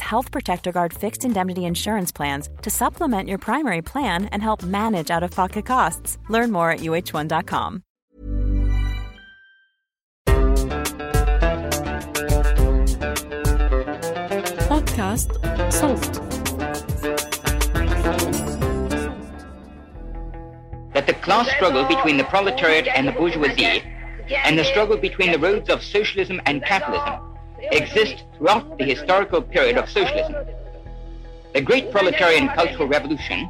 Health Protector Guard fixed indemnity insurance plans to supplement your primary plan and help manage out of pocket costs. Learn more at uh1.com. بودكاست صوت that the class struggle between the proletariat and the bourgeoisie and the struggle between the roads of socialism and capitalism exist throughout the historical period of socialism. The great proletarian cultural revolution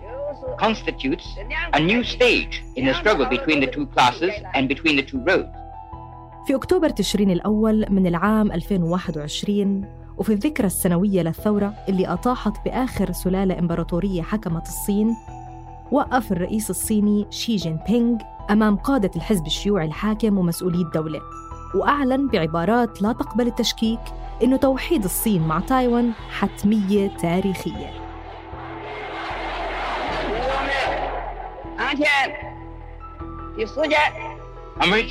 constitutes a new stage in the struggle between the two classes and between the two roads. في أكتوبر تشرين الأول من العام 2021 وفي الذكرى السنوية للثورة اللي أطاحت بآخر سلالة إمبراطورية حكمت الصين وقف الرئيس الصيني شي جين بينغ أمام قادة الحزب الشيوعي الحاكم ومسؤولي الدولة وأعلن بعبارات لا تقبل التشكيك إنه توحيد الصين مع تايوان حتمية تاريخية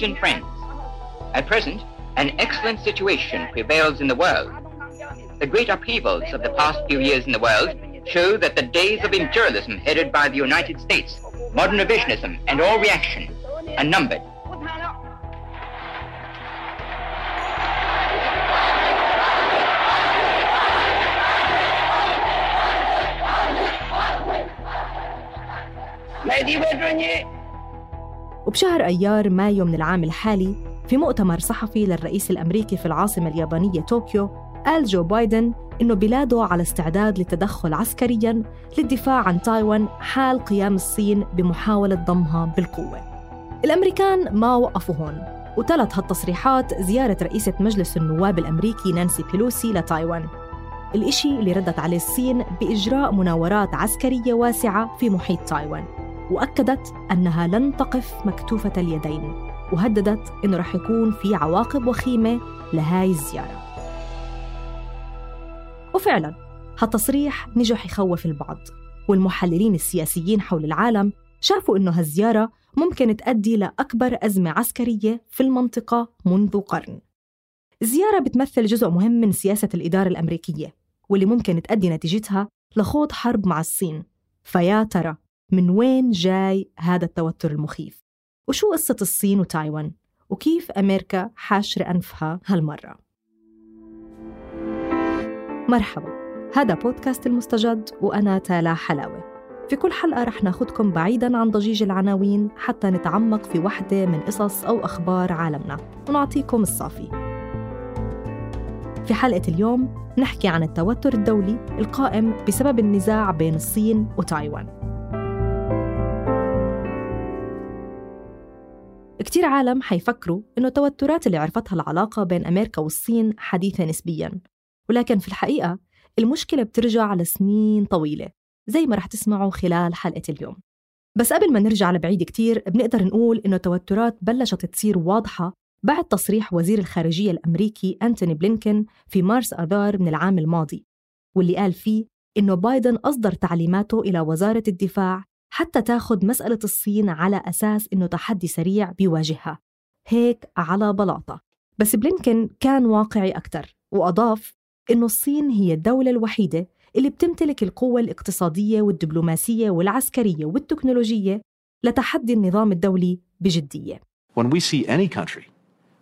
and friends, at present, an excellent situation prevails in the world. The great upheavals of the past few years in the world show that the days of imperialism headed by the United States, modern revisionism, and all reaction are numbered. وبشهر أيار مايو من العام الحالي في مؤتمر صحفي للرئيس الأمريكي في العاصمة اليابانية طوكيو قال جو بايدن إنه بلاده على استعداد للتدخل عسكرياً للدفاع عن تايوان حال قيام الصين بمحاولة ضمها بالقوة. الأمريكان ما وقفوا هون وتلت هالتصريحات زيارة رئيسة مجلس النواب الأمريكي نانسي بيلوسي لتايوان. الإشي اللي ردت عليه الصين بإجراء مناورات عسكرية واسعة في محيط تايوان. وأكدت أنها لن تقف مكتوفة اليدين وهددت إنه رح يكون في عواقب وخيمة لهاي الزيارة. وفعلا هالتصريح نجح يخوف البعض والمحللين السياسيين حول العالم شافوا إنه هالزيارة ممكن تؤدي لأكبر أزمة عسكرية في المنطقة منذ قرن. الزيارة بتمثل جزء مهم من سياسة الإدارة الأمريكية واللي ممكن تؤدي نتيجتها لخوض حرب مع الصين. فيا ترى من وين جاي هذا التوتر المخيف؟ وشو قصة الصين وتايوان؟ وكيف أمريكا حاشر أنفها هالمرة؟ مرحبا هذا بودكاست المستجد وأنا تالا حلاوة في كل حلقة رح ناخدكم بعيداً عن ضجيج العناوين حتى نتعمق في وحدة من قصص أو أخبار عالمنا ونعطيكم الصافي في حلقة اليوم نحكي عن التوتر الدولي القائم بسبب النزاع بين الصين وتايوان كتير عالم حيفكروا إنه التوترات اللي عرفتها العلاقة بين أمريكا والصين حديثة نسبياً. ولكن في الحقيقة المشكلة بترجع لسنين طويلة زي ما رح تسمعوا خلال حلقة اليوم. بس قبل ما نرجع لبعيد كتير بنقدر نقول إنه التوترات بلشت تصير واضحة بعد تصريح وزير الخارجية الأمريكي أنتوني بلينكن في مارس آذار من العام الماضي واللي قال فيه إنه بايدن أصدر تعليماته إلى وزارة الدفاع حتى تاخد مسألة الصين على أساس إنه تحدي سريع بيواجهها هيك على بلاطة بس بلينكن كان واقعي أكثر وأضاف إنه الصين هي الدولة الوحيدة اللي بتمتلك القوة الاقتصادية والدبلوماسية والعسكرية والتكنولوجية لتحدي النظام الدولي بجدية When we see any country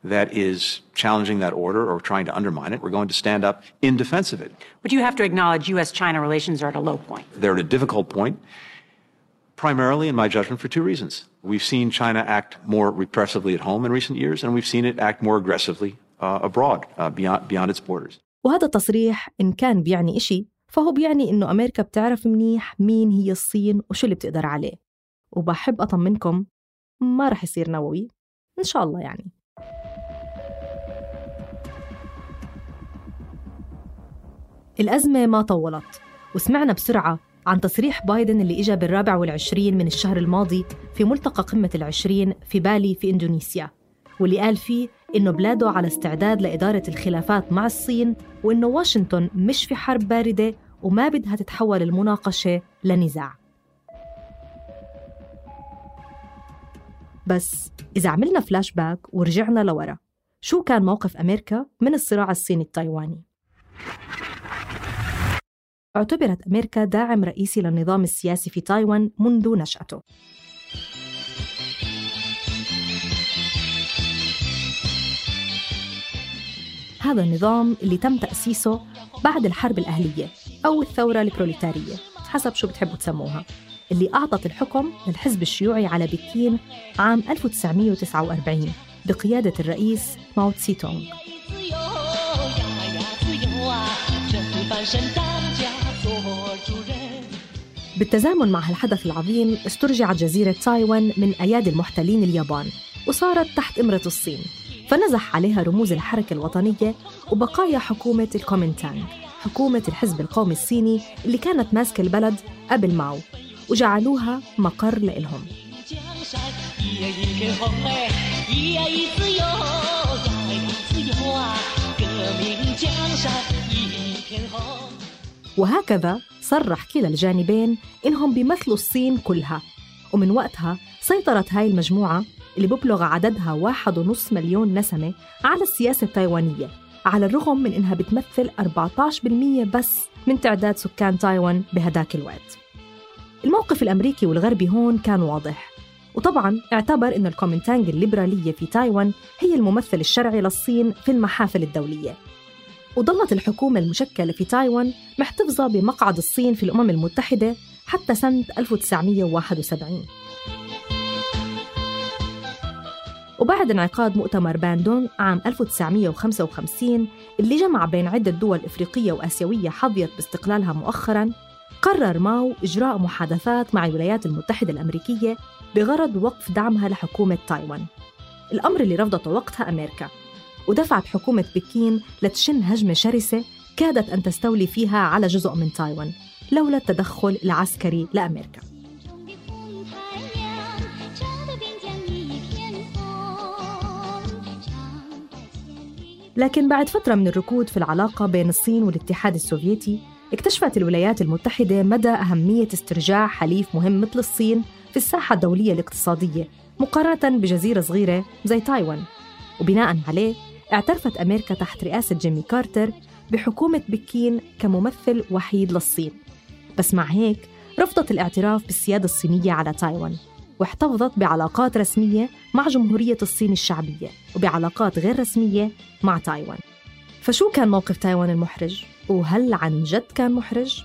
that is challenging that order or trying to undermine it, we're going to stand up in defense of it. But you have to acknowledge U.S. China relations are at a low point. They're at a difficult point, primarily, in my judgment, for two reasons. We've seen China act more repressively at home in recent years, and we've seen it act more aggressively uh, abroad, uh, beyond, beyond its borders. وهذا التصريح إن كان بيعني إشي فهو بيعني إنه أمريكا بتعرف منيح مين هي الصين وشو اللي بتقدر عليه وبحب أطمنكم ما رح يصير نووي إن شاء الله يعني الأزمة ما طولت وسمعنا بسرعة عن تصريح بايدن اللي إجا بالرابع والعشرين من الشهر الماضي في ملتقى قمة العشرين في بالي في إندونيسيا واللي قال فيه إنه بلاده على استعداد لإدارة الخلافات مع الصين وإنه واشنطن مش في حرب باردة وما بدها تتحول المناقشة لنزاع بس إذا عملنا فلاش باك ورجعنا لورا شو كان موقف أمريكا من الصراع الصيني التايواني؟ اعتبرت أمريكا داعم رئيسي للنظام السياسي في تايوان منذ نشأته هذا النظام اللي تم تأسيسه بعد الحرب الأهلية أو الثورة البروليتارية حسب شو بتحبوا تسموها اللي أعطت الحكم للحزب الشيوعي على بكين عام 1949 بقيادة الرئيس ماو تسي تونغ بالتزامن مع هالحدث العظيم استرجعت جزيرة تايوان من أيادي المحتلين اليابان وصارت تحت إمرة الصين فنزح عليها رموز الحركة الوطنية وبقايا حكومة الكومينتانغ حكومة الحزب القومي الصيني اللي كانت ماسكة البلد قبل ماو وجعلوها مقر لإلهم. وهكذا صرح كلا الجانبين إنهم بيمثلوا الصين كلها. ومن وقتها سيطرت هاي المجموعة اللي ببلغ عددها واحد ونص مليون نسمة على السياسة التايوانية على الرغم من إنها بتمثل 14% بس من تعداد سكان تايوان بهداك الوقت. الموقف الأمريكي والغربي هون كان واضح وطبعا اعتبر أن الكومنتانج الليبرالية في تايوان هي الممثل الشرعي للصين في المحافل الدولية. وظلت الحكومة المشكلة في تايوان محتفظة بمقعد الصين في الأمم المتحدة حتى سنة 1971 وبعد انعقاد مؤتمر باندون عام 1955 اللي جمع بين عدة دول إفريقية وآسيوية حظيت باستقلالها مؤخراً قرر ماو إجراء محادثات مع الولايات المتحدة الأمريكية بغرض وقف دعمها لحكومة تايوان. الأمر اللي رفضته وقتها أمريكا. ودفعت حكومة بكين لتشن هجمة شرسة كادت أن تستولي فيها على جزء من تايوان لولا التدخل العسكري لأمريكا. لكن بعد فترة من الركود في العلاقة بين الصين والاتحاد السوفيتي اكتشفت الولايات المتحدة مدى أهمية استرجاع حليف مهم مثل الصين في الساحة الدولية الاقتصادية مقارنة بجزيرة صغيرة زي تايوان. وبناء عليه اعترفت أمريكا تحت رئاسة جيمي كارتر بحكومة بكين كممثل وحيد للصين بس مع هيك رفضت الاعتراف بالسيادة الصينية على تايوان واحتفظت بعلاقات رسمية مع جمهورية الصين الشعبية وبعلاقات غير رسمية مع تايوان فشو كان موقف تايوان المحرج؟ وهل عن جد كان محرج؟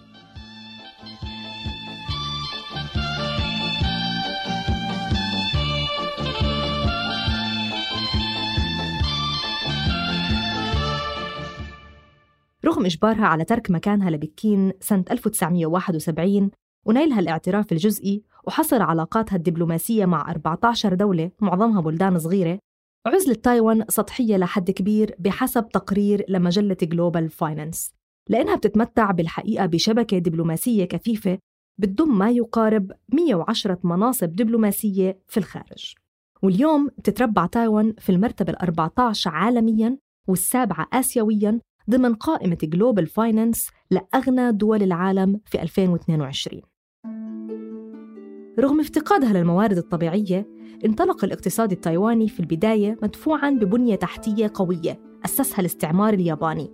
رغم إجبارها على ترك مكانها لبكين سنة 1971 ونيلها الاعتراف الجزئي وحصر علاقاتها الدبلوماسية مع 14 دولة معظمها بلدان صغيرة عزلة تايوان سطحية لحد كبير بحسب تقرير لمجلة Global Finance لأنها بتتمتع بالحقيقة بشبكة دبلوماسية كثيفة بتضم ما يقارب 110 مناصب دبلوماسية في الخارج. واليوم بتتربع تايوان في المرتبة ال14 عالمياً والسابعة آسيوياً ضمن قائمة Global Finance لأغنى دول العالم في 2022 رغم افتقادها للموارد الطبيعية انطلق الاقتصاد التايواني في البداية مدفوعاً ببنية تحتية قوية أسسها الاستعمار الياباني.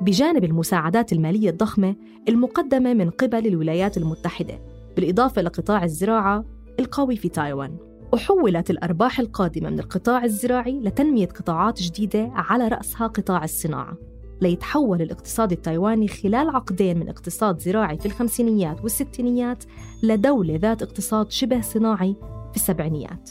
بجانب المساعدات المالية الضخمة المقدمة من قبل الولايات المتحدة بالإضافة لقطاع الزراعة القوي في تايوان. وحولت الأرباح القادمة من القطاع الزراعي لتنمية قطاعات جديدة على رأسها قطاع الصناعة. ليتحول الاقتصاد التايواني خلال عقدين من اقتصاد زراعي في الخمسينيات والستينيات لدولة ذات اقتصاد شبه صناعي في السبعينيات.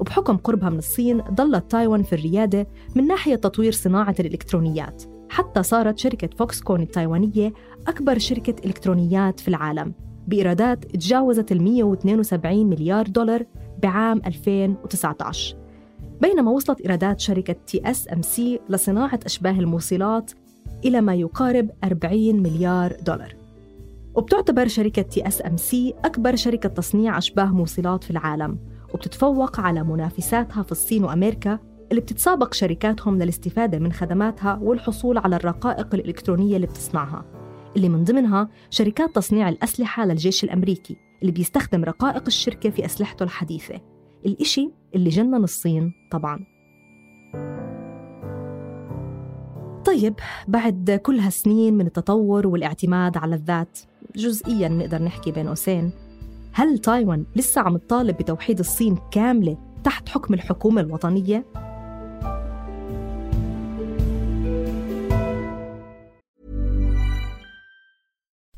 وبحكم قربها من الصين ظلت تايوان في الريادة من ناحية تطوير صناعة الإلكترونيات. حتى صارت شركة فوكس كون التايوانية أكبر شركة إلكترونيات في العالم. بإيرادات تجاوزت ال 172 مليار دولار بعام 2019 بينما وصلت إيرادات شركة TSMC لصناعة أشباه الموصلات إلى ما يقارب 40 مليار دولار. وبتعتبر شركة TSMC أكبر شركة تصنيع أشباه موصلات في العالم وبتتفوق على منافساتها في الصين وأمريكا اللي بتتسابق شركاتهم للاستفادة من خدماتها والحصول على الرقائق الإلكترونية اللي بتصنعها اللي من ضمنها شركات تصنيع الأسلحة للجيش الأمريكي اللي بيستخدم رقائق الشركة في أسلحته الحديثة. الإشي اللي جنن الصين طبعاً طيب بعد كل هالسنين من التطور والاعتماد على الذات جزئيا نقدر نحكي بين قوسين هل تايوان لسه عم تطالب بتوحيد الصين كاملة تحت حكم الحكومة الوطنية؟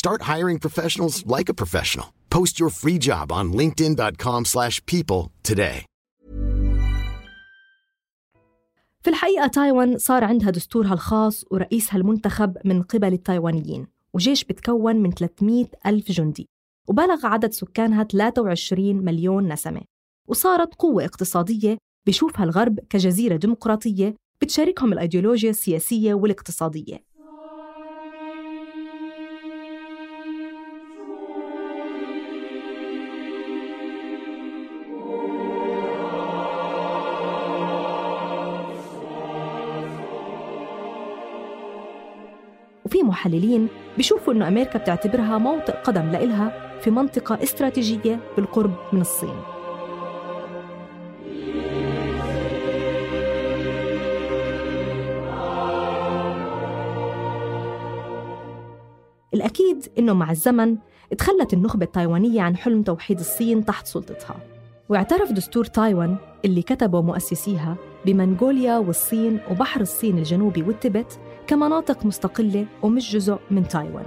Start hiring professionals like a professional. Post your free job on linkedin.com/people slash people today. في الحقيقة تايوان صار عندها دستورها الخاص ورئيسها المنتخب من قبل التايوانيين وجيش بتكون من 300 ألف جندي وبلغ عدد سكانها 23 مليون نسمة وصارت قوة اقتصادية بشوفها الغرب كجزيرة ديمقراطية بتشاركهم الأيديولوجيا السياسية والاقتصادية محللين بيشوفوا إنه أمريكا بتعتبرها موطئ قدم لإلها في منطقة استراتيجية بالقرب من الصين. الأكيد إنه مع الزمن تخلت النخبة التايوانية عن حلم توحيد الصين تحت سلطتها واعترف دستور تايوان اللي كتبه مؤسسيها بمنغوليا والصين وبحر الصين الجنوبي والتبت كمناطق مستقلة ومش جزء من تايوان.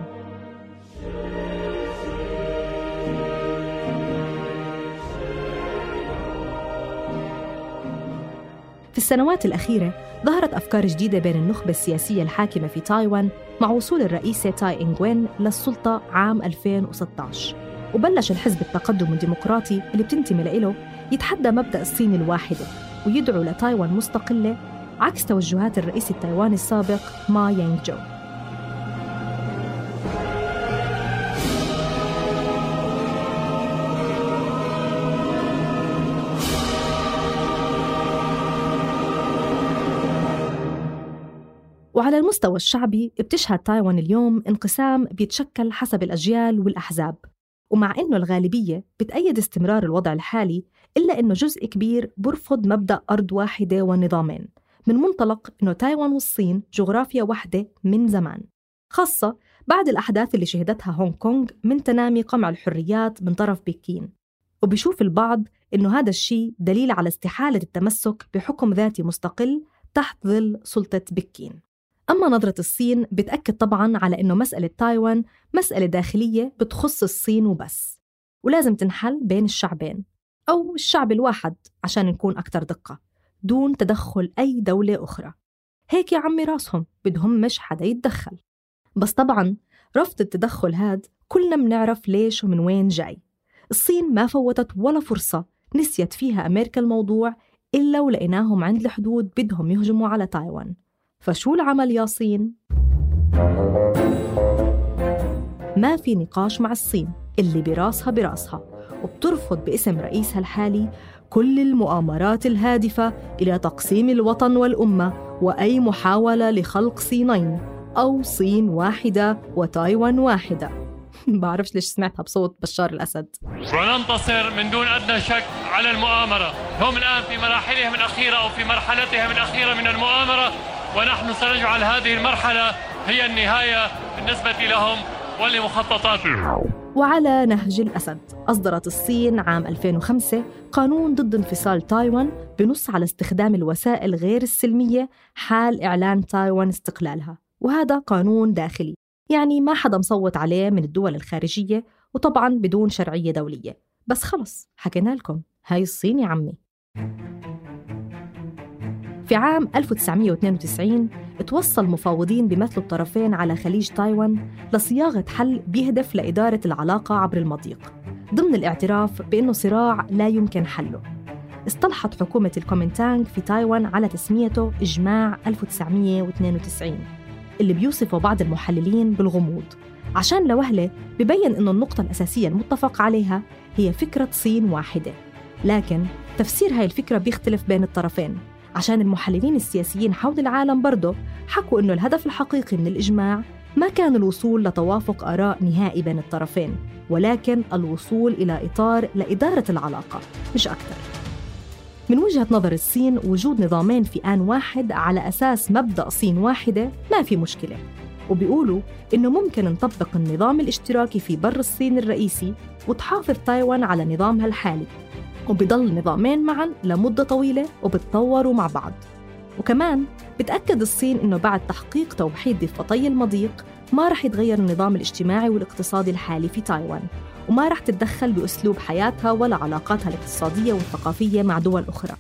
في السنوات الأخيرة ظهرت أفكار جديدة بين النخبة السياسية الحاكمة في تايوان مع وصول الرئيسة تاي إنغوين للسلطة عام 2016 وبلش الحزب التقدم الديمقراطي اللي بتنتمي له يتحدى مبدأ الصين الواحدة ويدعو لتايوان مستقلة عكس توجهات الرئيس التايواني السابق ما يانغ جو. وعلى المستوى الشعبي بتشهد تايوان اليوم انقسام بيتشكل حسب الأجيال والأحزاب. ومع إنه الغالبية بتأيد استمرار الوضع الحالي إلا إنه جزء كبير برفض مبدأ أرض واحدة ونظامين. من منطلق إنه تايوان والصين جغرافيا واحدة من زمان خاصة بعد الأحداث اللي شهدتها هونغ كونغ من تنامي قمع الحريات من طرف بكين. وبيشوف البعض إنه هذا الشيء دليل على استحالة التمسك بحكم ذاتي مستقل تحت ظل سلطة بكين. أما نظرة الصين بتأكد طبعاً على إنه مسألة تايوان مسألة داخلية بتخص الصين وبس. ولازم تنحل بين الشعبين أو الشعب الواحد عشان نكون أكثر دقة. دون تدخل أي دولة أخرى. هيك يا عمي راسهم بدهم مش حدا يتدخل. بس طبعاً رفض التدخل هاد كلنا بنعرف ليش ومن وين جاي. الصين ما فوتت ولا فرصة نسيت فيها أمريكا الموضوع إلا ولقيناهم عند الحدود بدهم يهجموا على تايوان. فشو العمل يا صين؟ ما في نقاش مع الصين اللي براسها براسها وبترفض باسم رئيسها الحالي كل المؤامرات الهادفة إلى تقسيم الوطن والأمة وأي محاولة لخلق صينين أو صين واحدة وتايوان واحدة. بعرفش ليش سمعتها بصوت بشار الأسد. وننتصر من دون أدنى شك على المؤامرة. هم الآن في مراحلهم الأخيرة أو في مرحلتهم الأخيرة من المؤامرة. ونحن سنجعل هذه المرحلة هي النهاية بالنسبة لهم ولمخططاتهم. وعلى نهج الأسد. أصدرت الصين عام 2005 قانون ضد انفصال تايوان بنص على استخدام الوسائل غير السلمية حال إعلان تايوان استقلالها. وهذا قانون داخلي يعني ما حدا مصوت عليه من الدول الخارجية وطبعا بدون شرعية دولية. بس خلص حكينا لكم. هاي الصين يا عمي. في عام 1992 توصل مفاوضين بيمثلوا الطرفين على خليج تايوان لصياغة حل بيهدف لإدارة العلاقة عبر المضيق ضمن الاعتراف بأنه صراع لا يمكن حله. اصطلحت حكومة الكومنتانغ في تايوان على تسميته إجماع 1992 اللي بيوصفه بعض المحللين بالغموض عشان لوهلة ببين أنه النقطة الأساسية المتفق عليها هي فكرة صين واحدة. لكن تفسير هاي الفكرة بيختلف بين الطرفين. عشان المحللين السياسيين حول العالم برضه حكوا إنه الهدف الحقيقي من الإجماع ما كان الوصول لتوافق آراء نهائي بين الطرفين ولكن الوصول إلى إطار لإدارة العلاقة مش أكثر. من وجهة نظر الصين وجود نظامين في آن واحد على أساس مبدأ صين واحدة ما في مشكلة. وبيقولوا إنه ممكن نطبق النظام الاشتراكي في بر الصين الرئيسي وتحافظ تايوان على نظامها الحالي. وبيضل نظامين معا لمدة طويلة وبتطوروا مع بعض. وكمان بتأكد الصين إنه بعد تحقيق توحيد ضفتي المضيق ما رح يتغير النظام الاجتماعي والاقتصادي الحالي في تايوان وما رح تتدخل بأسلوب حياتها ولا علاقاتها الاقتصادية والثقافية مع دول أخرى.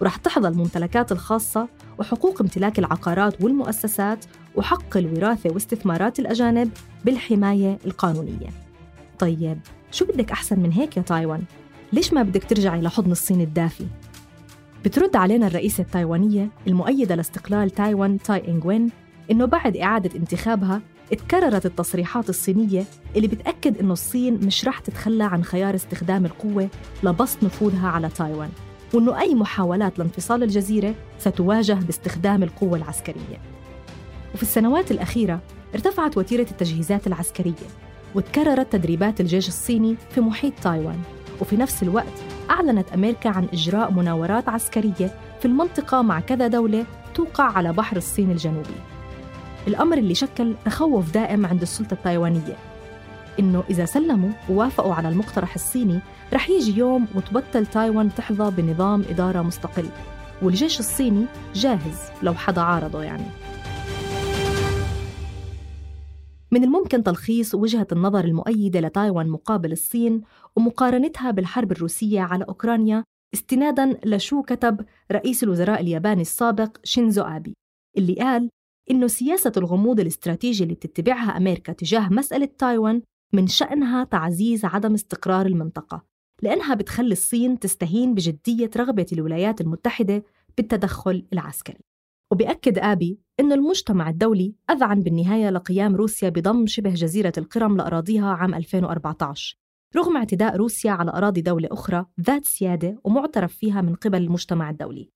ورح تحظى الممتلكات الخاصة وحقوق امتلاك العقارات والمؤسسات وحق الوراثة واستثمارات الأجانب بالحماية القانونية. طيب شو بدك أحسن من هيك يا تايوان؟ ليش ما بدك ترجعي لحضن الصين الدافي؟ بترد علينا الرئيسة التايوانية المؤيدة لاستقلال تايوان تاي إنغوين إنه بعد إعادة انتخابها اتكررت التصريحات الصينية اللي بتأكد إنه الصين مش رح تتخلى عن خيار استخدام القوة لبسط نفوذها على تايوان وإنه أي محاولات لانفصال الجزيرة ستواجه باستخدام القوة العسكرية وفي السنوات الأخيرة ارتفعت وتيرة التجهيزات العسكرية وتكررت تدريبات الجيش الصيني في محيط تايوان وفي نفس الوقت أعلنت أمريكا عن إجراء مناورات عسكرية في المنطقة مع كذا دولة توقع على بحر الصين الجنوبي. الأمر اللي شكل تخوف دائم عند السلطة التايوانية إنه إذا سلموا ووافقوا على المقترح الصيني رح يجي يوم وتبطل تايوان تحظى بنظام إدارة مستقل والجيش الصيني جاهز لو حدا عارضه يعني. من الممكن تلخيص وجهة النظر المؤيدة لتايوان مقابل الصين ومقارنتها بالحرب الروسية على أوكرانيا استنادا لشو كتب رئيس الوزراء الياباني السابق شينزو آبي اللي قال إنه سياسة الغموض الاستراتيجي اللي بتتبعها أمريكا تجاه مسألة تايوان من شأنها تعزيز عدم استقرار المنطقة لأنها بتخلي الصين تستهين بجدية رغبة الولايات المتحدة بالتدخل العسكري. وبيأكد آبي أن المجتمع الدولي أذعن بالنهاية لقيام روسيا بضم شبه جزيرة القرم لأراضيها عام 2014 رغم اعتداء روسيا على أراضي دولة أخرى ذات سيادة ومعترف فيها من قبل المجتمع الدولي.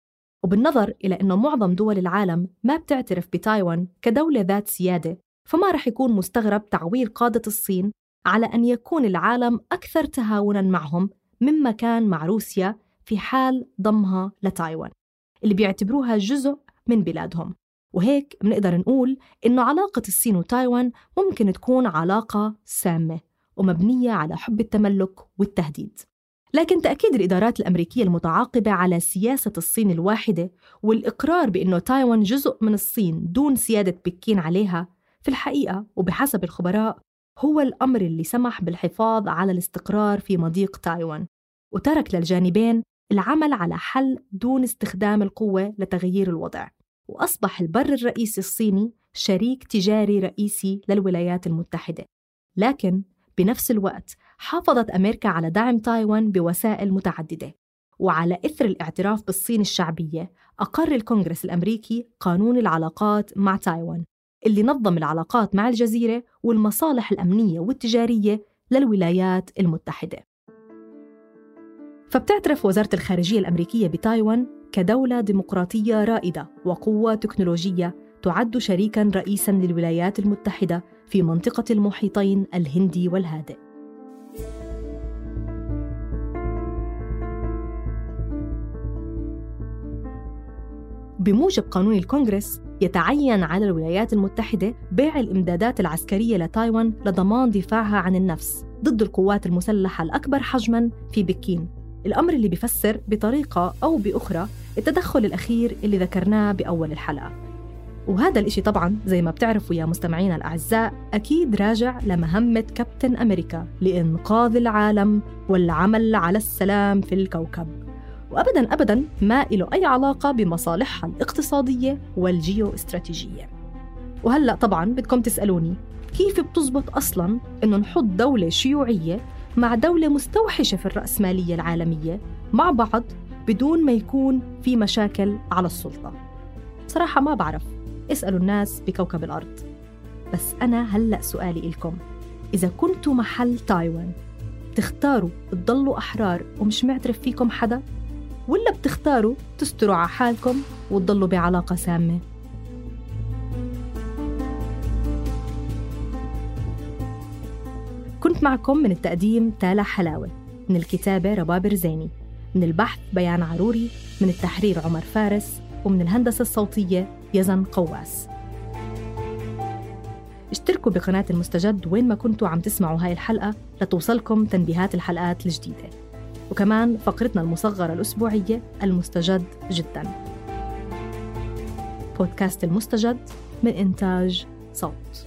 وبالنظر إلى أنه معظم دول العالم ما بتعترف بتايوان كدولة ذات سيادة فما رح يكون مستغرب تعويل قادة الصين على أن يكون العالم أكثر تهاونا معهم مما كان مع روسيا في حال ضمها لتايوان اللي بيعتبروها جزء من بلادهم. وهيك بنقدر نقول إنه علاقة الصين وتايوان ممكن تكون علاقة سامة ومبنية على حب التملك والتهديد. لكن تأكيد الإدارات الأمريكية المتعاقبة على سياسة الصين الواحدة والإقرار بأنه تايوان جزء من الصين دون سيادة بكين عليها في الحقيقة وبحسب الخبراء هو الأمر اللي سمح بالحفاظ على الاستقرار في مضيق تايوان. وترك للجانبين العمل على حل دون استخدام القوة لتغيير الوضع. وأصبح البر الرئيسي الصيني شريك تجاري رئيسي للولايات المتحدة. لكن بنفس الوقت حافظت أمريكا على دعم تايوان بوسائل متعددة. وعلى إثر الاعتراف بالصين الشعبية أقر الكونغرس الأمريكي قانون العلاقات مع تايوان اللي نظم العلاقات مع الجزيرة والمصالح الأمنية والتجارية للولايات المتحدة. فبتعترف وزارة الخارجية الأمريكية بتايوان كدولة ديمقراطية رائدة وقوة تكنولوجية تعد شريكا رئيسا للولايات المتحدة في منطقة المحيطين الهندي والهادئ. بموجب قانون الكونغرس يتعين على الولايات المتحدة بيع الإمدادات العسكرية لتايوان لضمان دفاعها عن النفس ضد القوات المسلحة الأكبر حجماً في بكين الأمر اللي بيفسر بطريقة أو بأخرى التدخل الأخير اللي ذكرناه بأول الحلقة. وهذا الإشي طبعاً زي ما بتعرفوا يا مستمعينا الأعزاء أكيد راجع لمهمة كابتن أمريكا لإنقاذ العالم والعمل على السلام في الكوكب. وأبداً أبداً ما له أي علاقة بمصالحها الاقتصادية والجيو استراتيجية وهلأ طبعاً بدكم تسألوني كيف بتزبط أصلاً إنه نحط دولة شيوعية مع دولة مستوحشة في الرأسمالية العالمية مع بعض بدون ما يكون في مشاكل على السلطة. صراحة ما بعرف اسألوا الناس بكوكب الأرض. بس أنا هلأ سؤالي إلكم. إذا كنتوا محل تايوان بتختاروا تضلوا أحرار ومش معترف فيكم حدا؟ ولا بتختاروا تستروا على حالكم وتضلوا بعلاقة سامة؟ معكم من التقديم تالا حلاوة من الكتابة رباب رزيني من البحث بيان عروري من التحرير عمر فارس ومن الهندسة الصوتية يزن قواس. اشتركوا بقناة المستجد وين ما كنتوا عم تسمعوا هاي الحلقة لتوصلكم تنبيهات الحلقات الجديدة. وكمان فقرتنا المصغرة الأسبوعية المستجد جدا. بودكاست المستجد من إنتاج صوت.